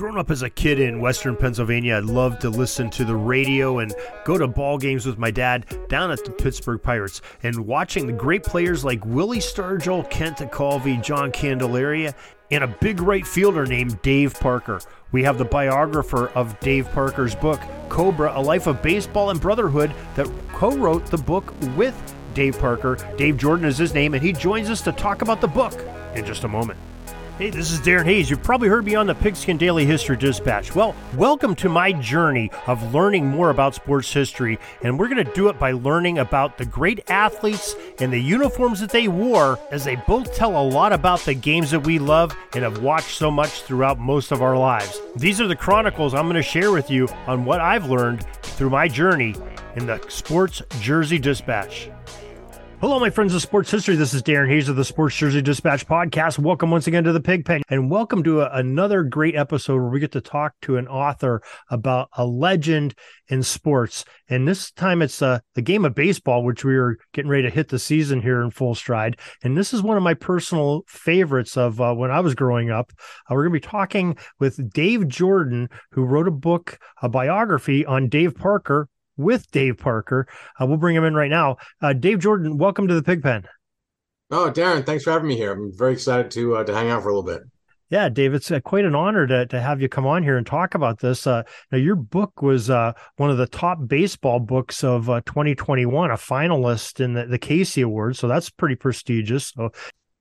Growing up as a kid in Western Pennsylvania, I loved to listen to the radio and go to ball games with my dad down at the Pittsburgh Pirates and watching the great players like Willie Stargell, Kent Tekulve, John Candelaria, and a big right fielder named Dave Parker. We have the biographer of Dave Parker's book, Cobra, A Life of Baseball and Brotherhood, that co wrote the book with Dave Parker. Dave Jordan is his name, and he joins us to talk about the book in just a moment. Hey, this is Darren Hayes. You've probably heard me on the Pigskin Daily History Dispatch. Well, welcome to my journey of learning more about sports history, and we're going to do it by learning about the great athletes and the uniforms that they wore, as they both tell a lot about the games that we love and have watched so much throughout most of our lives. These are the chronicles I'm going to share with you on what I've learned through my journey in the Sports Jersey Dispatch. Hello, my friends of sports history. This is Darren Hayes of the Sports Jersey Dispatch podcast. Welcome once again to the Pig Pen, and welcome to a, another great episode where we get to talk to an author about a legend in sports. And this time it's uh, the game of baseball, which we are getting ready to hit the season here in full stride. And this is one of my personal favorites of uh, when I was growing up. Uh, we're going to be talking with Dave Jordan, who wrote a book, a biography on Dave Parker, with Dave Parker. Uh, we'll bring him in right now. Uh, Dave Jordan, welcome to the Pigpen. Oh, Darren, thanks for having me here. I'm very excited to uh, to hang out for a little bit. Yeah, Dave, it's uh, quite an honor to, to have you come on here and talk about this. Uh, now, your book was uh, one of the top baseball books of uh, 2021, a finalist in the, the Casey Award, so that's pretty prestigious. So,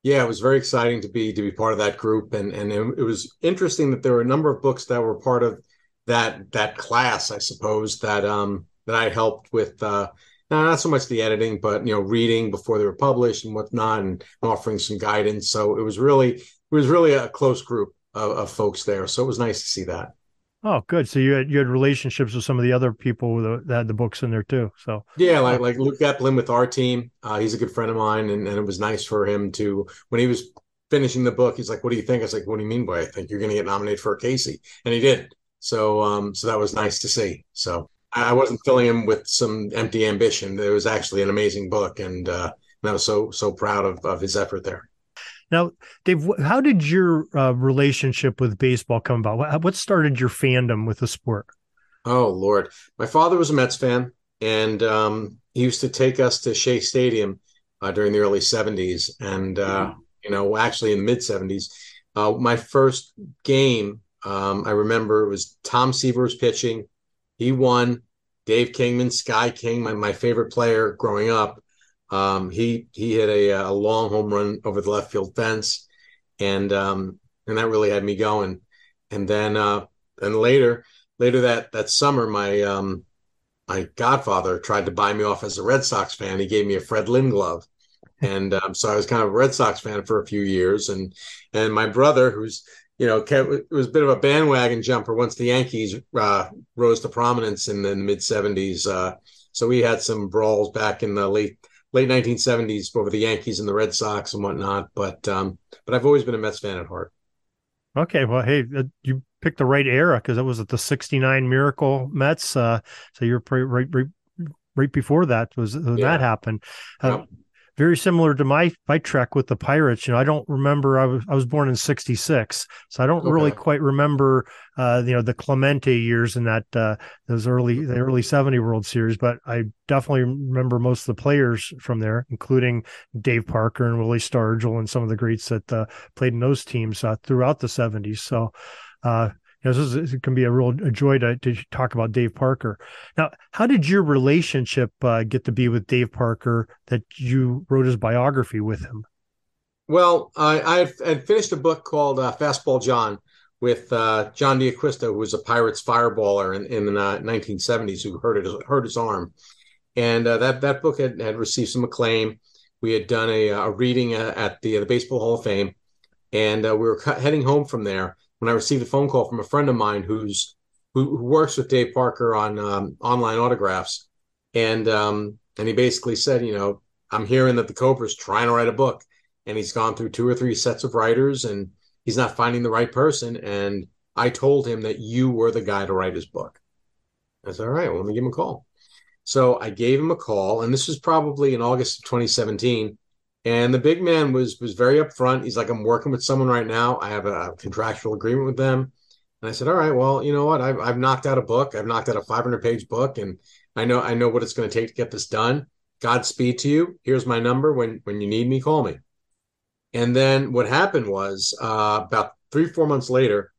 yeah, it was very exciting to be to be part of that group, and and it, it was interesting that there were a number of books that were part of that that class, I suppose that um that I helped with. Uh, not so much the editing, but you know, reading before they were published and whatnot, and offering some guidance. So it was really, it was really a close group of, of folks there. So it was nice to see that. Oh, good. So you had you had relationships with some of the other people that had the books in there too. So yeah, like like Luke Epplin with our team. Uh, he's a good friend of mine, and, and it was nice for him to when he was finishing the book. He's like, "What do you think?" I was like, "What do you mean by I think you're going to get nominated for a Casey?" And he did. So um, so that was nice to see. So I wasn't filling him with some empty ambition. It was actually an amazing book, and, uh, and I was so so proud of, of his effort there. Now, Dave, how did your uh, relationship with baseball come about? What started your fandom with the sport? Oh Lord, my father was a Mets fan, and um, he used to take us to Shea Stadium uh, during the early '70s, and uh, you know, actually in the mid '70s. Uh, my first game, um, I remember, it was Tom Seaver was pitching he won. Dave Kingman, Sky King, my, my favorite player growing up. Um, he he hit a, a long home run over the left field fence, and um, and that really had me going. And then uh, and later later that that summer, my um, my godfather tried to buy me off as a Red Sox fan. He gave me a Fred Lynn glove, and um, so I was kind of a Red Sox fan for a few years. And and my brother, who's you know, it was a bit of a bandwagon jumper once the Yankees uh, rose to prominence in the mid '70s. Uh, so we had some brawls back in the late late 1970s over the Yankees and the Red Sox and whatnot. But um, but I've always been a Mets fan at heart. Okay, well, hey, uh, you picked the right era because it was at the '69 Miracle Mets. Uh, so you're right, right, right before that was when yeah. that happened. Uh, yep very similar to my my trek with the Pirates. You know, I don't remember. I was I was born in '66, so I don't okay. really quite remember. Uh, you know, the Clemente years in that uh, those early the early '70 World Series, but I definitely remember most of the players from there, including Dave Parker and Willie Stargell and some of the greats that uh, played in those teams uh, throughout the '70s. So. Uh, know, this is, it can be a real a joy to, to talk about Dave Parker. Now, how did your relationship uh, get to be with Dave Parker that you wrote his biography with him? Well, I, I had finished a book called uh, Fastball John with uh, John D'Acquisto, who was a Pirates fireballer in, in the 1970s who hurt his, hurt his arm. And uh, that, that book had, had received some acclaim. We had done a, a reading uh, at the, the Baseball Hall of Fame, and uh, we were heading home from there when I received a phone call from a friend of mine who's who, who works with Dave Parker on um, online autographs, and um, and he basically said, you know, I'm hearing that the Cobra's trying to write a book, and he's gone through two or three sets of writers, and he's not finding the right person. And I told him that you were the guy to write his book. I said, all right, well, let me give him a call. So I gave him a call, and this was probably in August of 2017. And the big man was was very upfront. He's like, I'm working with someone right now. I have a contractual agreement with them. And I said, all right, well, you know what? I've, I've knocked out a book. I've knocked out a 500 page book and I know, I know what it's going to take to get this done. Godspeed to you. Here's my number. When, when you need me, call me. And then what happened was uh, about three, four months later,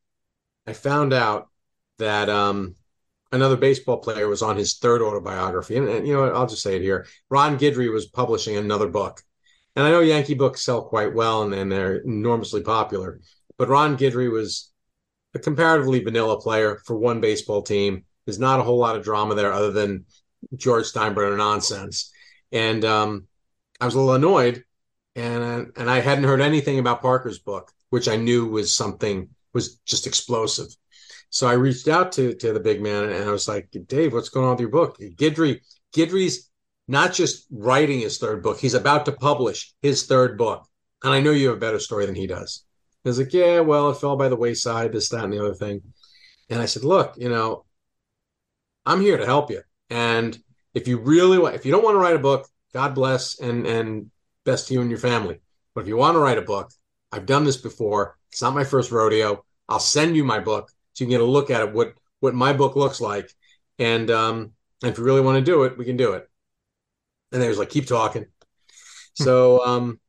I found out that um, another baseball player was on his third autobiography. And, and you know? I'll just say it here. Ron Guidry was publishing another book. And I know Yankee books sell quite well and, and they're enormously popular. But Ron Guidry was a comparatively vanilla player for one baseball team. There's not a whole lot of drama there other than George Steinbrenner nonsense. And um, I was a little annoyed, and and I hadn't heard anything about Parker's book, which I knew was something was just explosive. So I reached out to to the big man, and I was like, Dave, what's going on with your book? Guidry Guidry's not just writing his third book; he's about to publish his third book, and I know you have a better story than he does. I was like, yeah, well, it fell by the wayside, this, that, and the other thing. And I said, look, you know, I'm here to help you. And if you really want, if you don't want to write a book, God bless and and best to you and your family. But if you want to write a book, I've done this before. It's not my first rodeo. I'll send you my book so you can get a look at it, what what my book looks like. And um, if you really want to do it, we can do it. And they was like, keep talking. so um,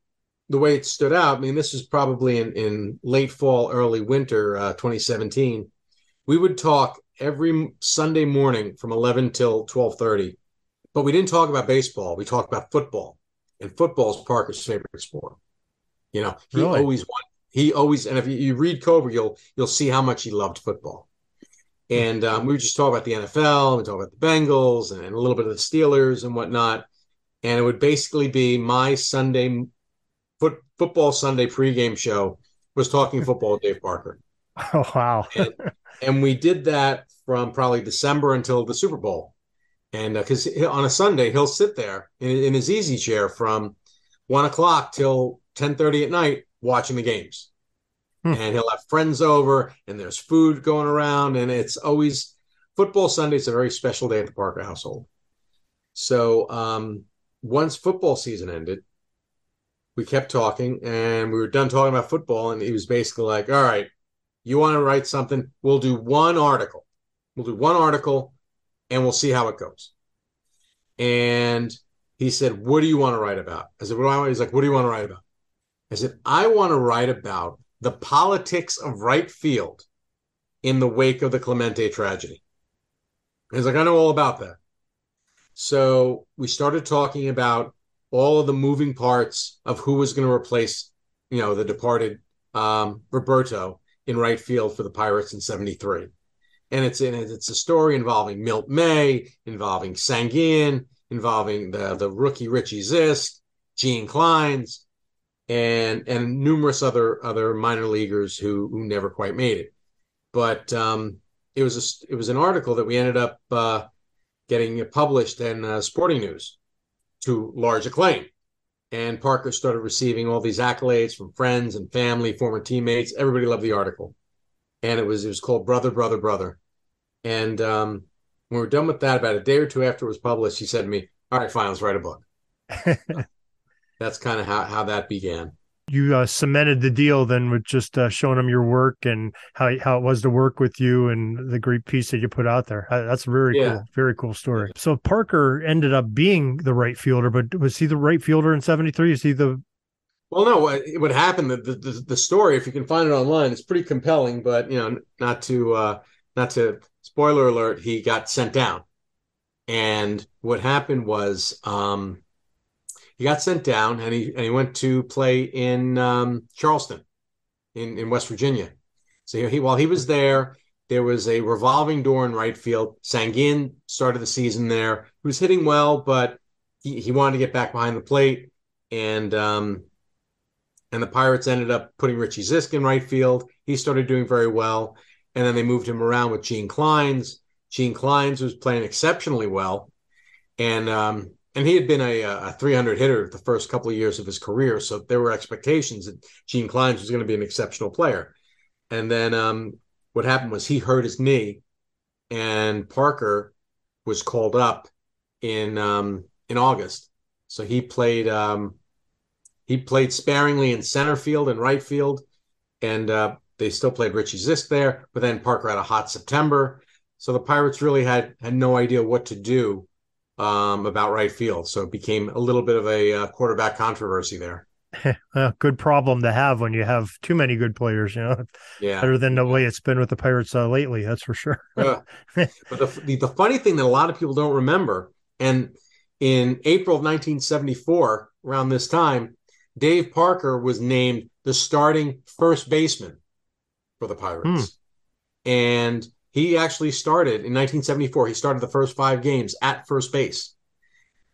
the way it stood out, I mean, this is probably in, in late fall, early winter, uh, 2017. We would talk every Sunday morning from 11 till 12:30, but we didn't talk about baseball. We talked about football, and football is Parker's favorite sport. You know, he really? always won. He always, and if you, you, read Cobra, you'll you'll see how much he loved football. And um, we would just talk about the NFL, we talk about the Bengals, and, and a little bit of the Steelers and whatnot. And it would basically be my Sunday foot, football Sunday pregame show was talking football with Dave Parker. Oh wow! and, and, we did that from probably December until the Super Bowl, and because uh, on a Sunday he'll sit there in, in, his easy chair from one o'clock till ten thirty at night watching the games, hmm. and he'll have friends over, and there's food going around, and it's always football Sunday is a very special day at the Parker household. So um, once football season ended, we kept talking and we were done talking about football. And he was basically like all right you want to write something? We'll do one article. We'll do one article and we'll see how it goes. And he said what do you want to write about? I said what do I want? he's like what do you want to write about? I said i want to write about the politics of right field in the wake of the clemente tragedy. He's like i know all about that so we started talking about all of the moving parts of who was going to replace, you know, the departed um, Roberto in right field for the Pirates in '73. And it's in it's a story involving Milt May, involving Sanguillen, involving the the rookie Richie Zisk, Gene Clines, and and numerous other other minor leaguers who who never quite made it. But um, it was a, it was an article that we ended up uh, getting published in uh, Sporting News to large acclaim. And Parker started receiving all these accolades from friends and family, former teammates. Everybody loved the article, and it was it was called "Brother, Brother, Brother." And um, when we were done with that, about a day or two after it was published, he said to me, "All right, fine, let's write a book." That's kind of how how that began you uh, cemented the deal then with just uh, showing them your work and how how it was to work with you and the great piece that you put out there. That's a very yeah. cool, very cool story. So Parker ended up being the right fielder, but was he the right fielder in '73? Is he the well, no. What happened? The, the the story, if you can find it online, it's pretty compelling. But you know, not to uh, not to spoiler alert, he got sent down, and what happened was um, he got sent down and he and he went to play in um, Charleston, in in West Virginia. So he while he was there, there was a revolving door in right field. Sanguillen started the season there. He was hitting well, but he, he wanted to get back behind the plate, and um, and the Pirates ended up putting Richie Zisk in right field. He started doing very well, and then they moved him around with Gene Clines. Gene Clines was playing exceptionally well, and um, and he had been a, a 300 hitter the first couple of years of his career, so there were expectations that Gene Clines was going to be an exceptional player. And then um, what happened was he hurt his knee, and Parker was called up in um, in August. So he played um, he played sparingly in center field and right field, and uh, they still played Richie Zisk there, but then Parker had a hot September. So the Pirates really had had no idea what to do um, about right field. So it became a little bit of a uh, quarterback controversy there. well, good problem to have when you have too many good players. You know, yeah, better than the way it's been with the Pirates uh, lately. That's for sure. uh, but the, the, the funny thing that a lot of people don't remember, and in April of 1974, around this time, Dave Parker was named the starting first baseman for the Pirates, hmm. and he actually started in 1974. He started the first five games at first base,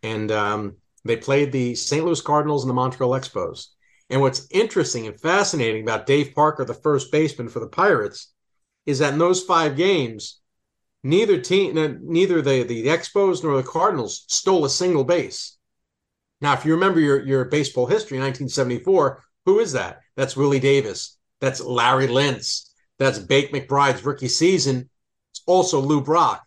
and um, they played the St. Louis Cardinals and the Montreal Expos. And what's interesting and fascinating about Dave Parker, the first baseman for the Pirates, is that in those five games, neither team, neither the, the Expos nor the Cardinals stole a single base. Now, if you remember your, your baseball history, 1974, who is that? That's Willie Davis. That's Larry Lintz. That's Bake McBride's rookie season. It's also Lou Brock,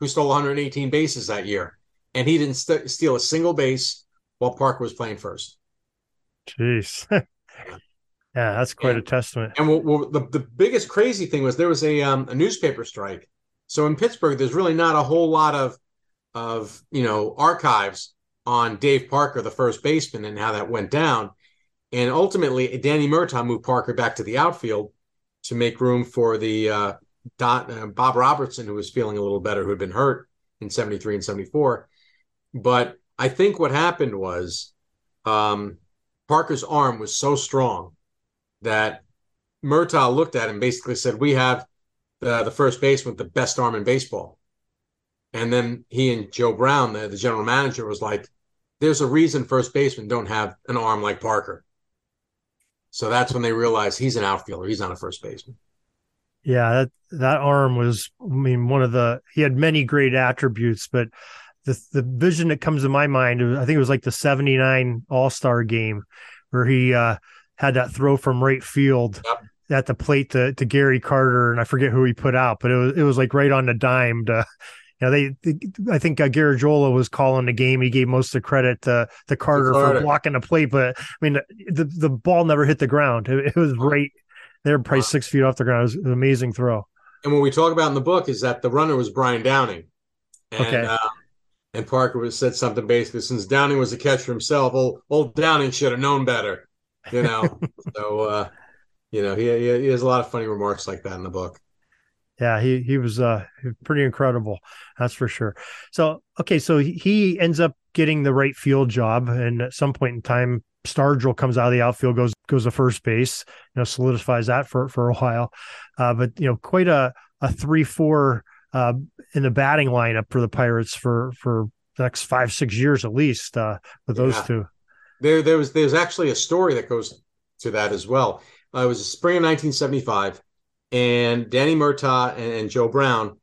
who stole 118 bases that year and he didn't st- steal a single base while Parker was playing first. Jeez. yeah, that's quite and, a testament. And well, well, the, the biggest crazy thing was there was a, um, a newspaper strike. So in Pittsburgh, there's really not a whole lot of, of you know, archives on Dave Parker, the first baseman, and how that went down. And ultimately, Danny Murtaugh moved Parker back to the outfield to make room for the uh, Dot, uh, Bob Robertson, who was feeling a little better, who had been hurt in 73 and 74. But I think what happened was um, Parker's arm was so strong that Murtaugh looked at him and basically said, "We have the, the first baseman with the best arm in baseball." And then he and Joe Brown, the, the general manager, was like, "There's a reason first basemen don't have an arm like Parker." So that's when they realized he's an outfielder. He's not a first baseman. Yeah, that that arm was. I mean, one of the he had many great attributes, but the the vision that comes to my mind, I think it was like the '79 All Star game where he uh, had that throw from right field yep. at the plate to, to Gary Carter, and I forget who he put out, but it was it was like right on the dime. To know, they, they I think uh, Garagiola was calling the game. He gave most of the credit to, to Carter, Carter, for blocking the plate, but I mean the the ball never hit the ground. It, it was right there, probably six feet off the ground. It was an amazing throw. And what we talk about in the book is that the runner was Brian Downing. And, okay. Uh, and Parker was said something basically since Downing was a catcher himself, old old Downing should have known better, you know. so uh, you know, he, he has a lot of funny remarks like that in the book. Yeah, he he was uh pretty incredible, that's for sure. So okay, so he ends up getting the right field job, and at some point in time, Stargell comes out of the outfield, goes goes to first base, you know, solidifies that for for a while. Uh, but you know, quite a a three four uh, in the batting lineup for the Pirates for for the next five six years at least uh, with those yeah. two. There there was there's actually a story that goes to that as well. Uh, it was spring of 1975, and Danny Murtaugh and, and Joe Brown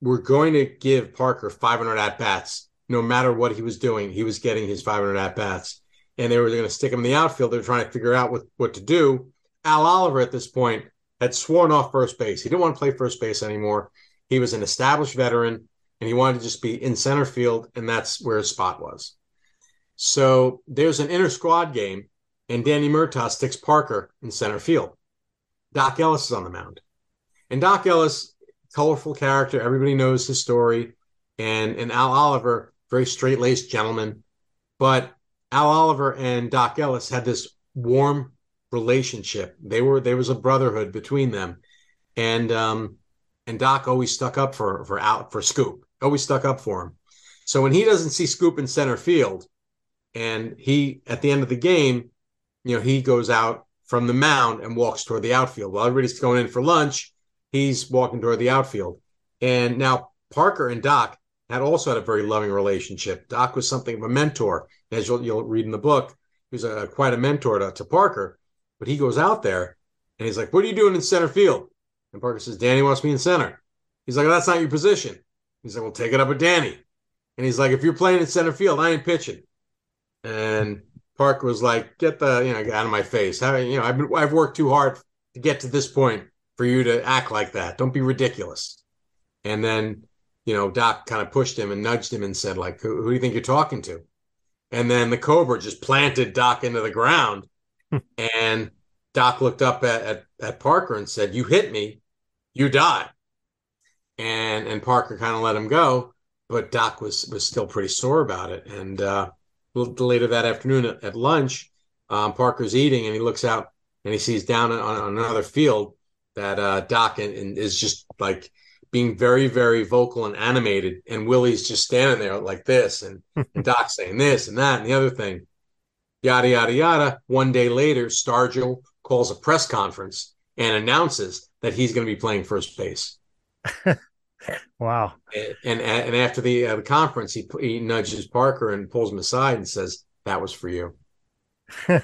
were going to give Parker 500 at bats. No matter what he was doing, he was getting his 500 at bats, and they were going to stick him in the outfield. They were trying to figure out what what to do. Al Oliver at this point had sworn off first base. He didn't want to play first base anymore. He was an established veteran and he wanted to just be in center field, and that's where his spot was. So there's an inter squad game, and Danny Murtaugh sticks Parker in center field. Doc Ellis is on the mound. And Doc Ellis, colorful character, everybody knows his story. And, and Al Oliver, very straight laced gentleman. But Al Oliver and Doc Ellis had this warm relationship. They were there was a brotherhood between them. And um, and Doc always stuck up for for out for Scoop. Always stuck up for him. So when he doesn't see Scoop in center field, and he at the end of the game, you know, he goes out from the mound and walks toward the outfield. While everybody's going in for lunch, he's walking toward the outfield. And now Parker and Doc had also had a very loving relationship. Doc was something of a mentor, as you'll, you'll read in the book. He was a, quite a mentor to, to Parker. But he goes out there and he's like, "What are you doing in center field?" And Parker says, Danny wants me in center. He's like, well, that's not your position. He's like, well, take it up with Danny. And he's like, if you're playing in center field, I ain't pitching. And Parker was like, get the, you know, out of my face. How, you know, I've been, I've worked too hard to get to this point for you to act like that. Don't be ridiculous. And then, you know, Doc kind of pushed him and nudged him and said, like, who, who do you think you're talking to? And then the Cobra just planted Doc into the ground. and Doc looked up at, at, at Parker and said, "You hit me, you die." And and Parker kind of let him go, but Doc was was still pretty sore about it. And uh, later that afternoon at, at lunch, um, Parker's eating and he looks out and he sees down on, on another field that uh, Doc and, and is just like being very, very vocal and animated. And Willie's just standing there like this, and, and Doc saying this and that and the other thing, yada, yada, yada. One day later, Stargell calls a press conference and announces that he's going to be playing first base. wow. And, and, and after the, uh, the conference, he, he nudges Parker and pulls him aside and says, That was for you.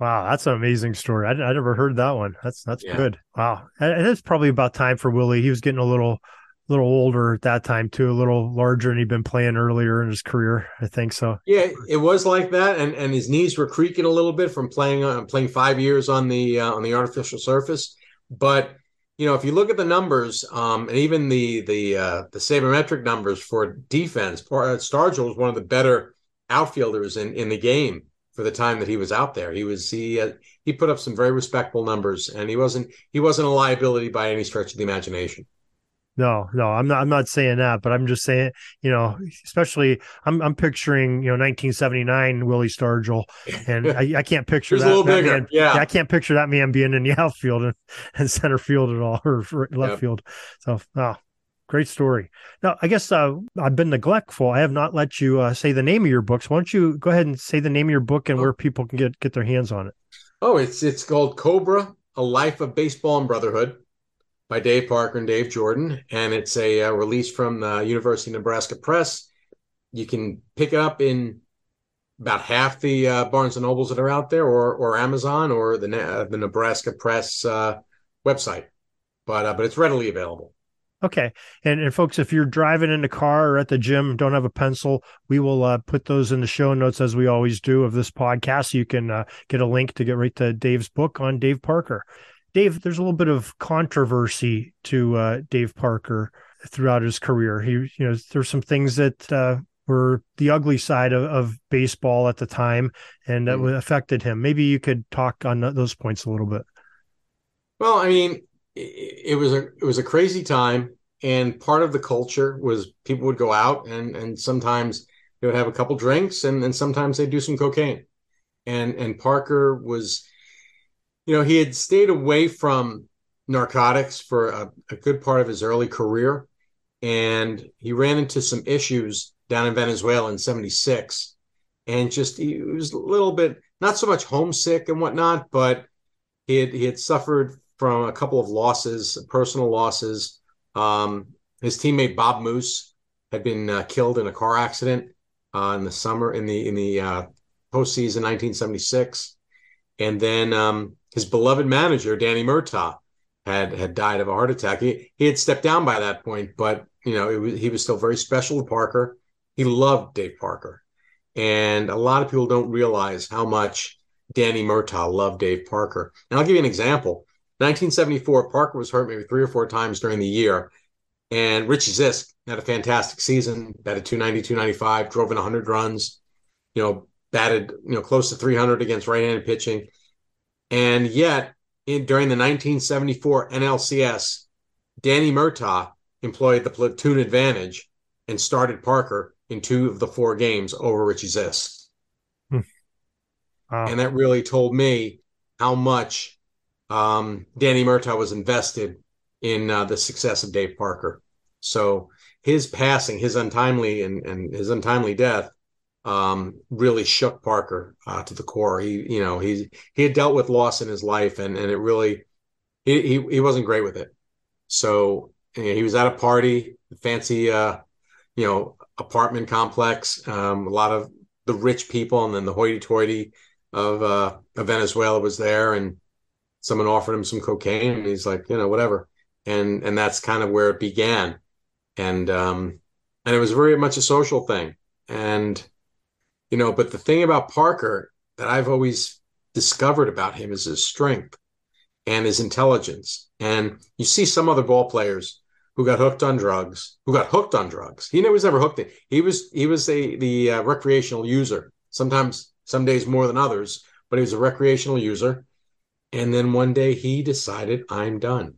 Wow, that's an amazing story. I, I never heard that one. That's that's yeah. good. Wow, and it's probably about time for Willie. He was getting a little, little older at that time too, a little larger, and he'd been playing earlier in his career. I think so. Yeah, it was like that, and and his knees were creaking a little bit from playing uh, playing five years on the uh, on the artificial surface. But you know, if you look at the numbers, um, and even the the uh, the sabermetric numbers for defense, Stargell was one of the better outfielders in in the game for the time that he was out there. He was he uh, he put up some very respectable numbers, and he wasn't he wasn't a liability by any stretch of the imagination. No, no, I'm not. I'm not saying that, but I'm just saying, you know, especially I'm I'm picturing, you know, 1979 Willie Stargell, and I, I can't picture that, a little that bigger. Man, yeah. yeah. I can't picture that man being in the outfield and, and center field at all or left yep. field. So, oh, Great story. Now, I guess uh, I've been neglectful. I have not let you uh, say the name of your books. Why don't you go ahead and say the name of your book and oh. where people can get get their hands on it? Oh, it's it's called Cobra: A Life of Baseball and Brotherhood by Dave Parker and Dave Jordan, and it's a uh, release from the University of Nebraska Press. You can pick up in about half the uh, Barnes and Nobles that are out there, or or Amazon, or the uh, the Nebraska Press uh, website. But uh, but it's readily available. Okay. And, and folks, if you're driving in the car or at the gym, don't have a pencil, we will uh, put those in the show notes as we always do of this podcast. You can uh, get a link to get right to Dave's book on Dave Parker. Dave, there's a little bit of controversy to uh, Dave Parker throughout his career. He, you know, there's some things that uh, were the ugly side of, of baseball at the time and that mm. affected him. Maybe you could talk on those points a little bit. Well, I mean, it, was a it was a crazy time, and part of the culture was people would go out and and sometimes they would have a couple drinks, and and sometimes they'd do some cocaine, and and Parker was, you know, he had stayed away from narcotics for a, a good part of his early career, and he ran into some issues down in Venezuela in '76, and just he was a little bit not so much homesick and whatnot, but he had he had suffered from a couple of losses, personal losses. Um, his teammate Bob Moose had been uh, killed in a car accident uh, in the summer in the in the uh, postseason 1976, and then um, his beloved manager Danny Murtaugh had had died of a heart attack. He he had stepped down by that point, but you know was, he was still very special to Parker. He loved Dave Parker, and a lot of people don't realize how much Danny Murtaugh loved Dave Parker. And I'll give you an example. 1974, Parker was hurt maybe three or four times during the year. And Richie Zisk had a fantastic season, batted 290, 295, drove in 100 runs, you know, batted, you know, close to 300 against right handed pitching. And yet, in, during the 1974 NLCS, Danny Murtaugh employed the platoon advantage and started Parker in two of the four games over Richie Zisk. Hmm. Wow. And that really told me how much um, Danny Murtaugh was invested in uh, the success of Dave Parker. So his passing, his untimely and, and his untimely death, um, really shook Parker uh, to the core. He, you know, he he had dealt with loss in his life, and and it really he he, he wasn't great with it. So he was at a party, fancy, uh, you know, apartment complex. Um, a lot of the rich people, and then the hoity-toity of, uh, of Venezuela was there, and someone offered him some cocaine and he's like you know whatever and and that's kind of where it began and um and it was very much a social thing and you know but the thing about parker that i've always discovered about him is his strength and his intelligence and you see some other ball players who got hooked on drugs who got hooked on drugs he was never hooked he was he was a the uh, recreational user sometimes some days more than others but he was a recreational user And then one day he decided, I'm done.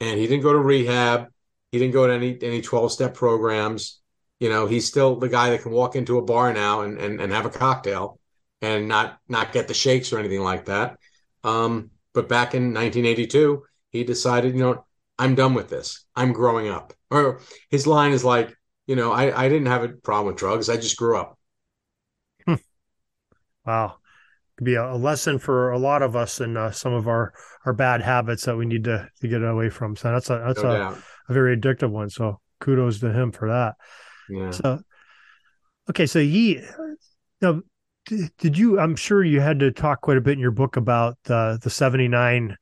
And he didn't go to rehab. He didn't go to any any 12 step programs. You know, he's still the guy that can walk into a bar now and, and, and have a cocktail and not not get the shakes or anything like that. Um, but back in 1982, he decided, you know, I'm done with this. I'm growing up. Or his line is like, you know, I, I didn't have a problem with drugs. I just grew up. Hmm. Wow. Could be a, lesson for a lot of us and uh, some of our, our bad habits that we need to, to get away from. So that's a, that's no a, a very addictive one. So kudos to him for that. Yeah. So, okay. So you know, did you, I'm sure you had to talk quite a bit in your book about the, the 79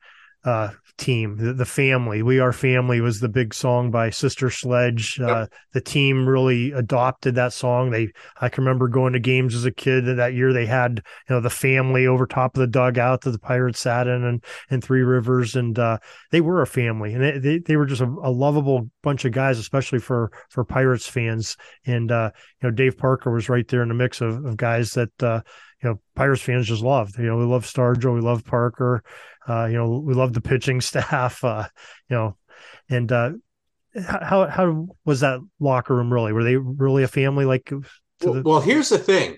uh, team, the, the, family. We Are Family was the big song by Sister Sledge. Yep. Uh, the team really adopted that song. They, I can remember going to games as a kid that year. They had, you know, the family over top of the dugout that the Pirates sat in and, and Three Rivers. And uh, they were a family and they, they, they were just a, a, lovable bunch of guys, especially for, for Pirates fans. And, uh, you know, Dave Parker was right there in the mix of, of guys that, uh, you know, Pirates fans just loved. You know, we love Stargell, we love Parker. Uh, you know, we love the pitching staff. Uh, you know, and uh, how how was that locker room really? Were they really a family? Like, well, the- well, here's the thing,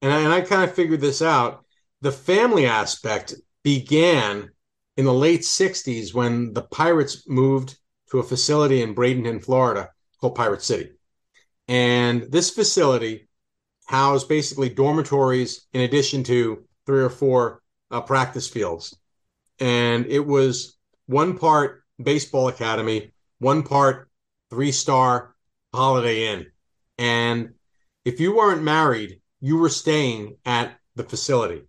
and I, and I kind of figured this out. The family aspect began in the late '60s when the Pirates moved to a facility in Bradenton, Florida, called Pirate City, and this facility housed basically dormitories in addition to three or four uh, practice fields and it was one part baseball academy, one part three star Holiday Inn. And if you weren't married, you were staying at the facility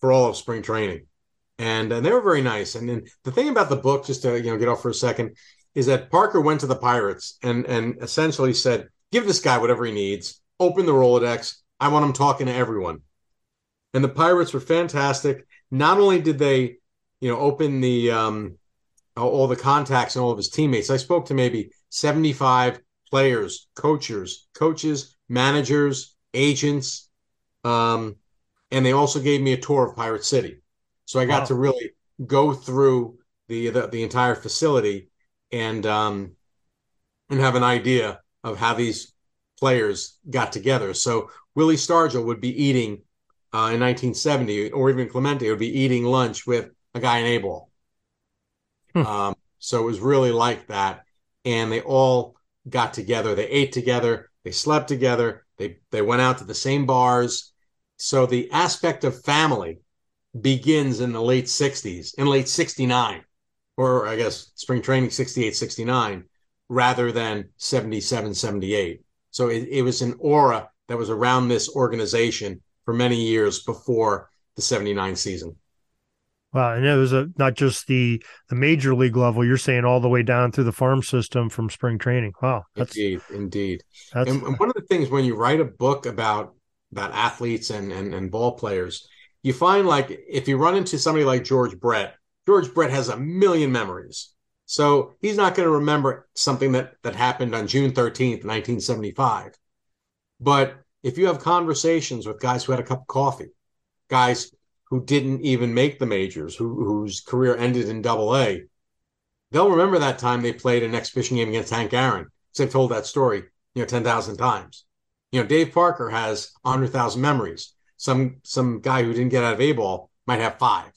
for all of spring training. And, and they were very nice. And then the thing about the book, just to you know get off for a second, is that Parker went to the Pirates and and essentially said, "Give this guy whatever he needs. Open the Rolodex. I want him talking to everyone." And the Pirates were fantastic. Not only did they you know, open the um, all the contacts and all of his teammates. I spoke to maybe 75 players, coaches, coaches, managers, agents, um, and they also gave me a tour of Pirate City. So I got wow. to really go through the, the, the entire facility and um, and have an idea of how these players got together. So Willie Stargell would be eating uh, in 1970, or even Clemente would be eating lunch with a guy in A ball. Hmm. Um, so it was really like that. And they all got together. They ate together. They slept together. They they went out to the same bars. So the aspect of family begins in the late 60s, in late 69, or I guess spring training 68, 69, rather than 77, 78. So it, it was an aura that was around this organization for many years before the 79 season. Wow, and it was a, not just the the major league level. You're saying all the way down through the farm system from spring training. Wow, that's, indeed, indeed. That's, and, and one of the things when you write a book about about athletes and, and and ball players, you find like if you run into somebody like George Brett, George Brett has a million memories. So he's not going to remember something that that happened on June 13th, 1975. But if you have conversations with guys who had a cup of coffee, guys who didn't even make the majors, who, whose career ended in double A, they'll remember that time they played an exhibition game against Hank Aaron. They've told that story, you know, 10,000 times. You know, Dave Parker has 100,000 memories. Some some guy who didn't get out of A ball might have five,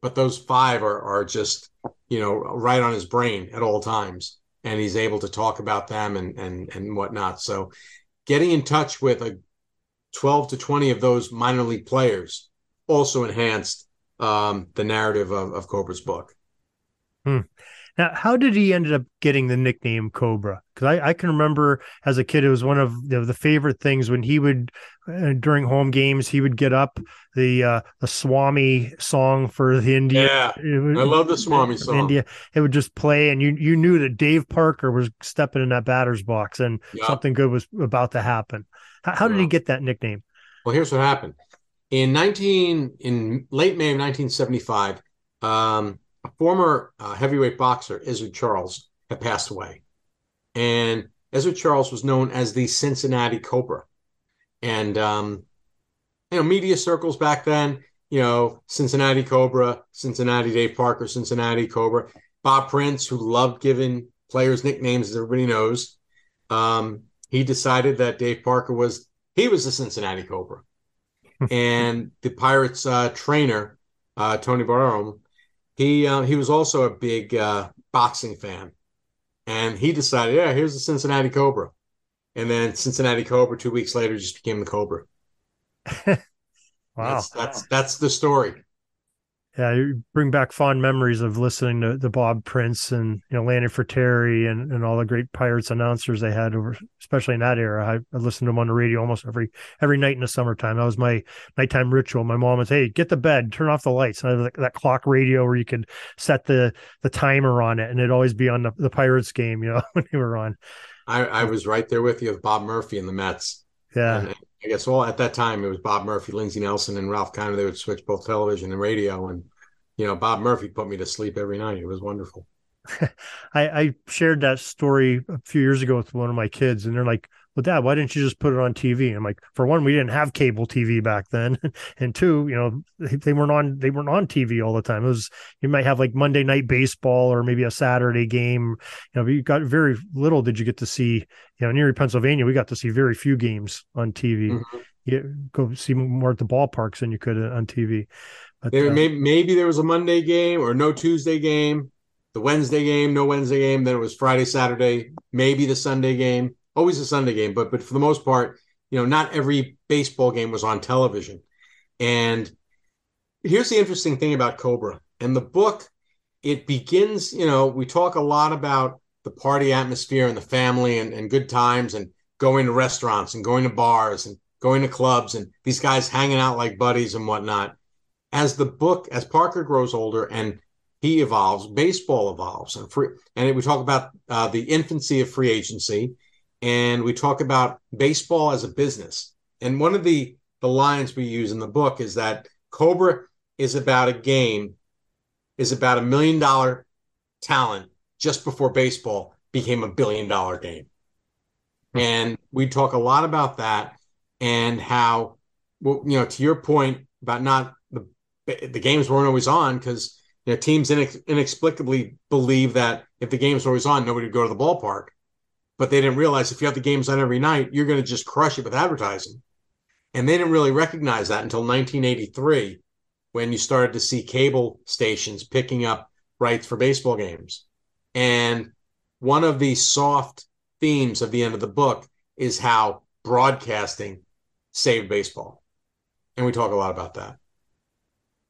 but those five are, are just, you know, right on his brain at all times. And he's able to talk about them and, and, and whatnot. So getting in touch with a 12 to 20 of those minor league players also enhanced um, the narrative of, of Cobra's book. Hmm. Now, how did he ended up getting the nickname Cobra? Because I, I, can remember as a kid, it was one of the, the favorite things when he would uh, during home games he would get up the uh, the Swami song for the India. Yeah, I love the Swami song. India, it would just play, and you you knew that Dave Parker was stepping in that batter's box, and yeah. something good was about to happen. How, how did yeah. he get that nickname? Well, here's what happened. In 19 in late May of 1975, um, a former uh, heavyweight boxer, Ezzard Charles, had passed away, and Ezzard Charles was known as the Cincinnati Cobra, and um, you know media circles back then you know, Cincinnati Cobra, Cincinnati Dave Parker, Cincinnati Cobra. Bob Prince, who loved giving players nicknames, as everybody knows, um, he decided that Dave Parker was he was the Cincinnati Cobra, and the Pirates uh, trainer uh, Tony Bartirome, he uh, he was also a big uh, boxing fan, and he decided, yeah, here's the Cincinnati Cobra, and then Cincinnati Cobra two weeks later just became the Cobra. Wow. That's that's, that's the story. Yeah, you bring back fond memories of listening to, the Bob Prince and you know Lanny Frattare and, and all the great Pirates announcers they had over, especially in that era. I, I listened to them on the radio almost every every night in the summertime. That was my nighttime ritual. My mom would say, "Hey, get to bed, turn off the lights." And I had that clock radio where you could set the the timer on it, and it'd always be on the, the Pirates game, you know, when they were on. I, I was right there with you with Bob Murphy and the Mets. Yeah. And I guess all at that time it was Bob Murphy, Lindsey Nelson, and Ralph Kiner. They would switch both television and radio, and you know Bob Murphy put me to sleep every night. It was wonderful. I, I shared that story a few years ago with one of my kids, and they're like, "Well, Dad, why didn't you just put it on TV?" I'm like, "For one, we didn't have cable TV back then, and two, you know, they, they weren't on they weren't on TV all the time. It was you might have like Monday night baseball or maybe a Saturday game. You know, you got very little did you get to see. You know, near Pennsylvania, we got to see very few games on TV. Mm-hmm. You go see more at the ballparks than you could on TV. But, there, uh, maybe, maybe there was a Monday game or no Tuesday game the Wednesday game, no Wednesday game. Then it was Friday, Saturday, maybe the Sunday game. Always a Sunday game, but but for the most part, you know, not every baseball game was on television. And here's the interesting thing about Cobra and the book. It begins, you know, we talk a lot about the party atmosphere and the family and, and good times and going to restaurants and going to bars and going to clubs and these guys hanging out like buddies and whatnot. As the book, as Parker grows older and he evolves, baseball evolves, and free, and we talk about uh, the infancy of free agency, and we talk about baseball as a business. And one of the the lines we use in the book is that Cobra is about a game, is about a million dollar talent just before baseball became a billion dollar game. And we talk a lot about that and how, well, you know, to your point about not the the games weren't always on because you know, teams inex- inexplicably believe that if the game's were always on, nobody would go to the ballpark. But they didn't realize if you have the games on every night, you're going to just crush it with advertising. And they didn't really recognize that until 1983, when you started to see cable stations picking up rights for baseball games. And one of the soft themes of the end of the book is how broadcasting saved baseball. And we talk a lot about that.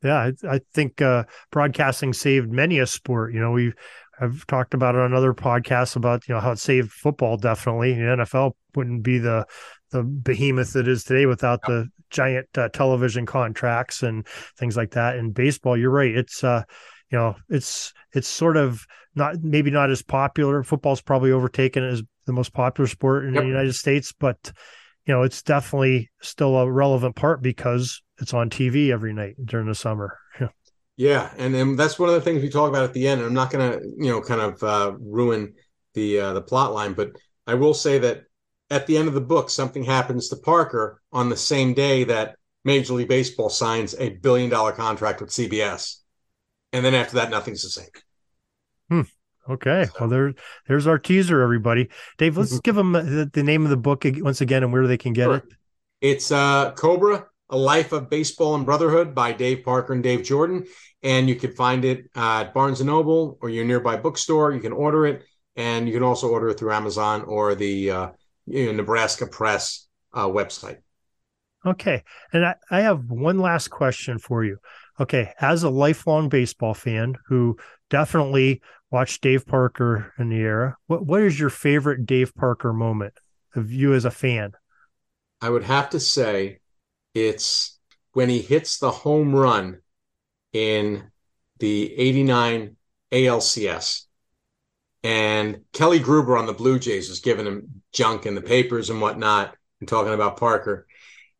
Yeah, I, think uh, broadcasting saved many a sport. You know, we have talked about it on other podcasts about you know how it saved football. Definitely, the NFL wouldn't be the the behemoth it is today without the giant uh, television contracts and things like that. In baseball, you're right. It's uh, you know, it's it's sort of not maybe not as popular. Football's probably overtaken as the most popular sport in yep. the United States, but you know, it's definitely still a relevant part because it's on TV every night during the summer. yeah, and and that's one of the things we talk about at the end. And I'm not going to, you know, kind of uh, ruin the uh, the plot line, but I will say that at the end of the book, something happens to Parker on the same day that Major League Baseball signs a billion dollar contract with CBS, and then after that, nothing's the same. Hmm. Okay. So. Well, there, there's our teaser, everybody. Dave, let's mm-hmm. give them the, the, name of the book once again and where they can get sure. it. It's uh, Cobra a Life of Baseball and Brotherhood by Dave Parker and Dave Jordan. And you can find it at Barnes and Noble or your nearby bookstore. You can order it, and you can also order it through Amazon or the uh, you know, Nebraska Press uh, website. Okay, and I, I have one last question for you. Okay, as a lifelong baseball fan who definitely watched Dave Parker in the era, what what is your favorite Dave Parker moment of you as a fan? I would have to say it's when he hits the home run in the 89 ALCS. And Kelly Gruber on the Blue Jays was giving him junk in the papers and whatnot and talking about Parker.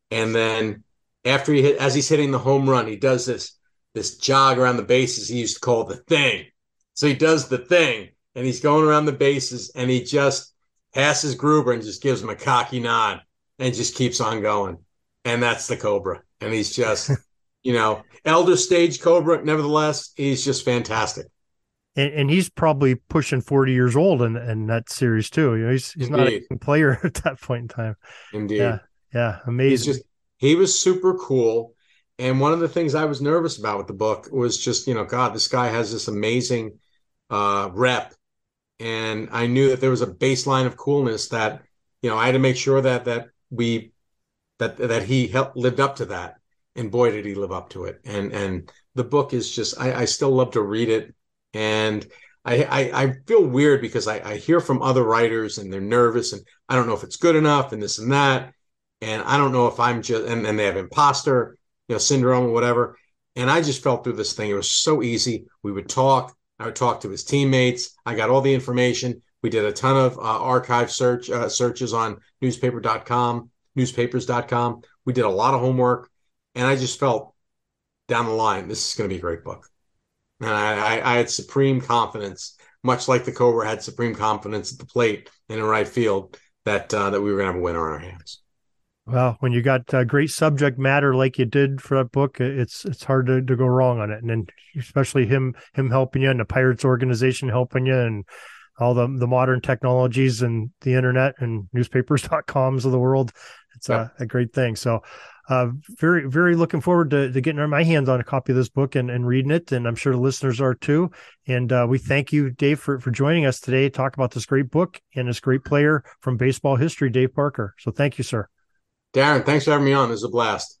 And then after he hit, as he's hitting the home run, he does this this jog around the bases. He used to call the thing. So he does the thing and he's going around the bases and he just passes Gruber and just gives him a cocky nod and just keeps on going and that's the Cobra. And he's just you know, elder stage Cobra. Nevertheless, he's just fantastic. And, and, he's probably pushing 40 years old in, in that series too. You know, he's, he's not a player at that point in time. Indeed. Yeah. Yeah. Amazing. He's just, he was super cool. And one of the things I was nervous about with the book was just, you know, God, this guy has this amazing uh, rep. And I knew that there was a baseline of coolness that, you know, I had to make sure that, that we, that, that he helped, lived up to that. And boy, did he live up to it. And, and the book is just, I, I still love to read it and I, I, I feel weird because I, I hear from other writers and they're nervous and I don't know if it's good enough and this and that. And I don't know if I'm just and, and they have imposter, you know, syndrome or whatever. And I just felt through this thing. It was so easy. We would talk. I would talk to his teammates. I got all the information. We did a ton of uh, archive search uh, searches on newspaper.com, newspapers.com. We did a lot of homework, and I just felt down the line this is going to be a great book. And I, I, I had supreme confidence, much like the Cobra had supreme confidence at the plate and in right field, that uh, that we were going to have a winner on our hands. Well, when you got uh, great subject matter like you did for that book, it's it's hard to, to go wrong on it, and then especially him him helping you and the Pirates organization helping you and all the the modern technologies and the internet and newspapers.coms of the world. It's yeah. a, a great thing. So uh, very, very looking forward to, to, getting my hands on a copy of this book and, and reading it. And I'm sure the listeners are too. And uh, we thank you, Dave, for, for joining us today. to Talk about this great book and this great player from baseball history, Dave Parker. So thank you, sir. Darren, thanks for having me on. It was a blast.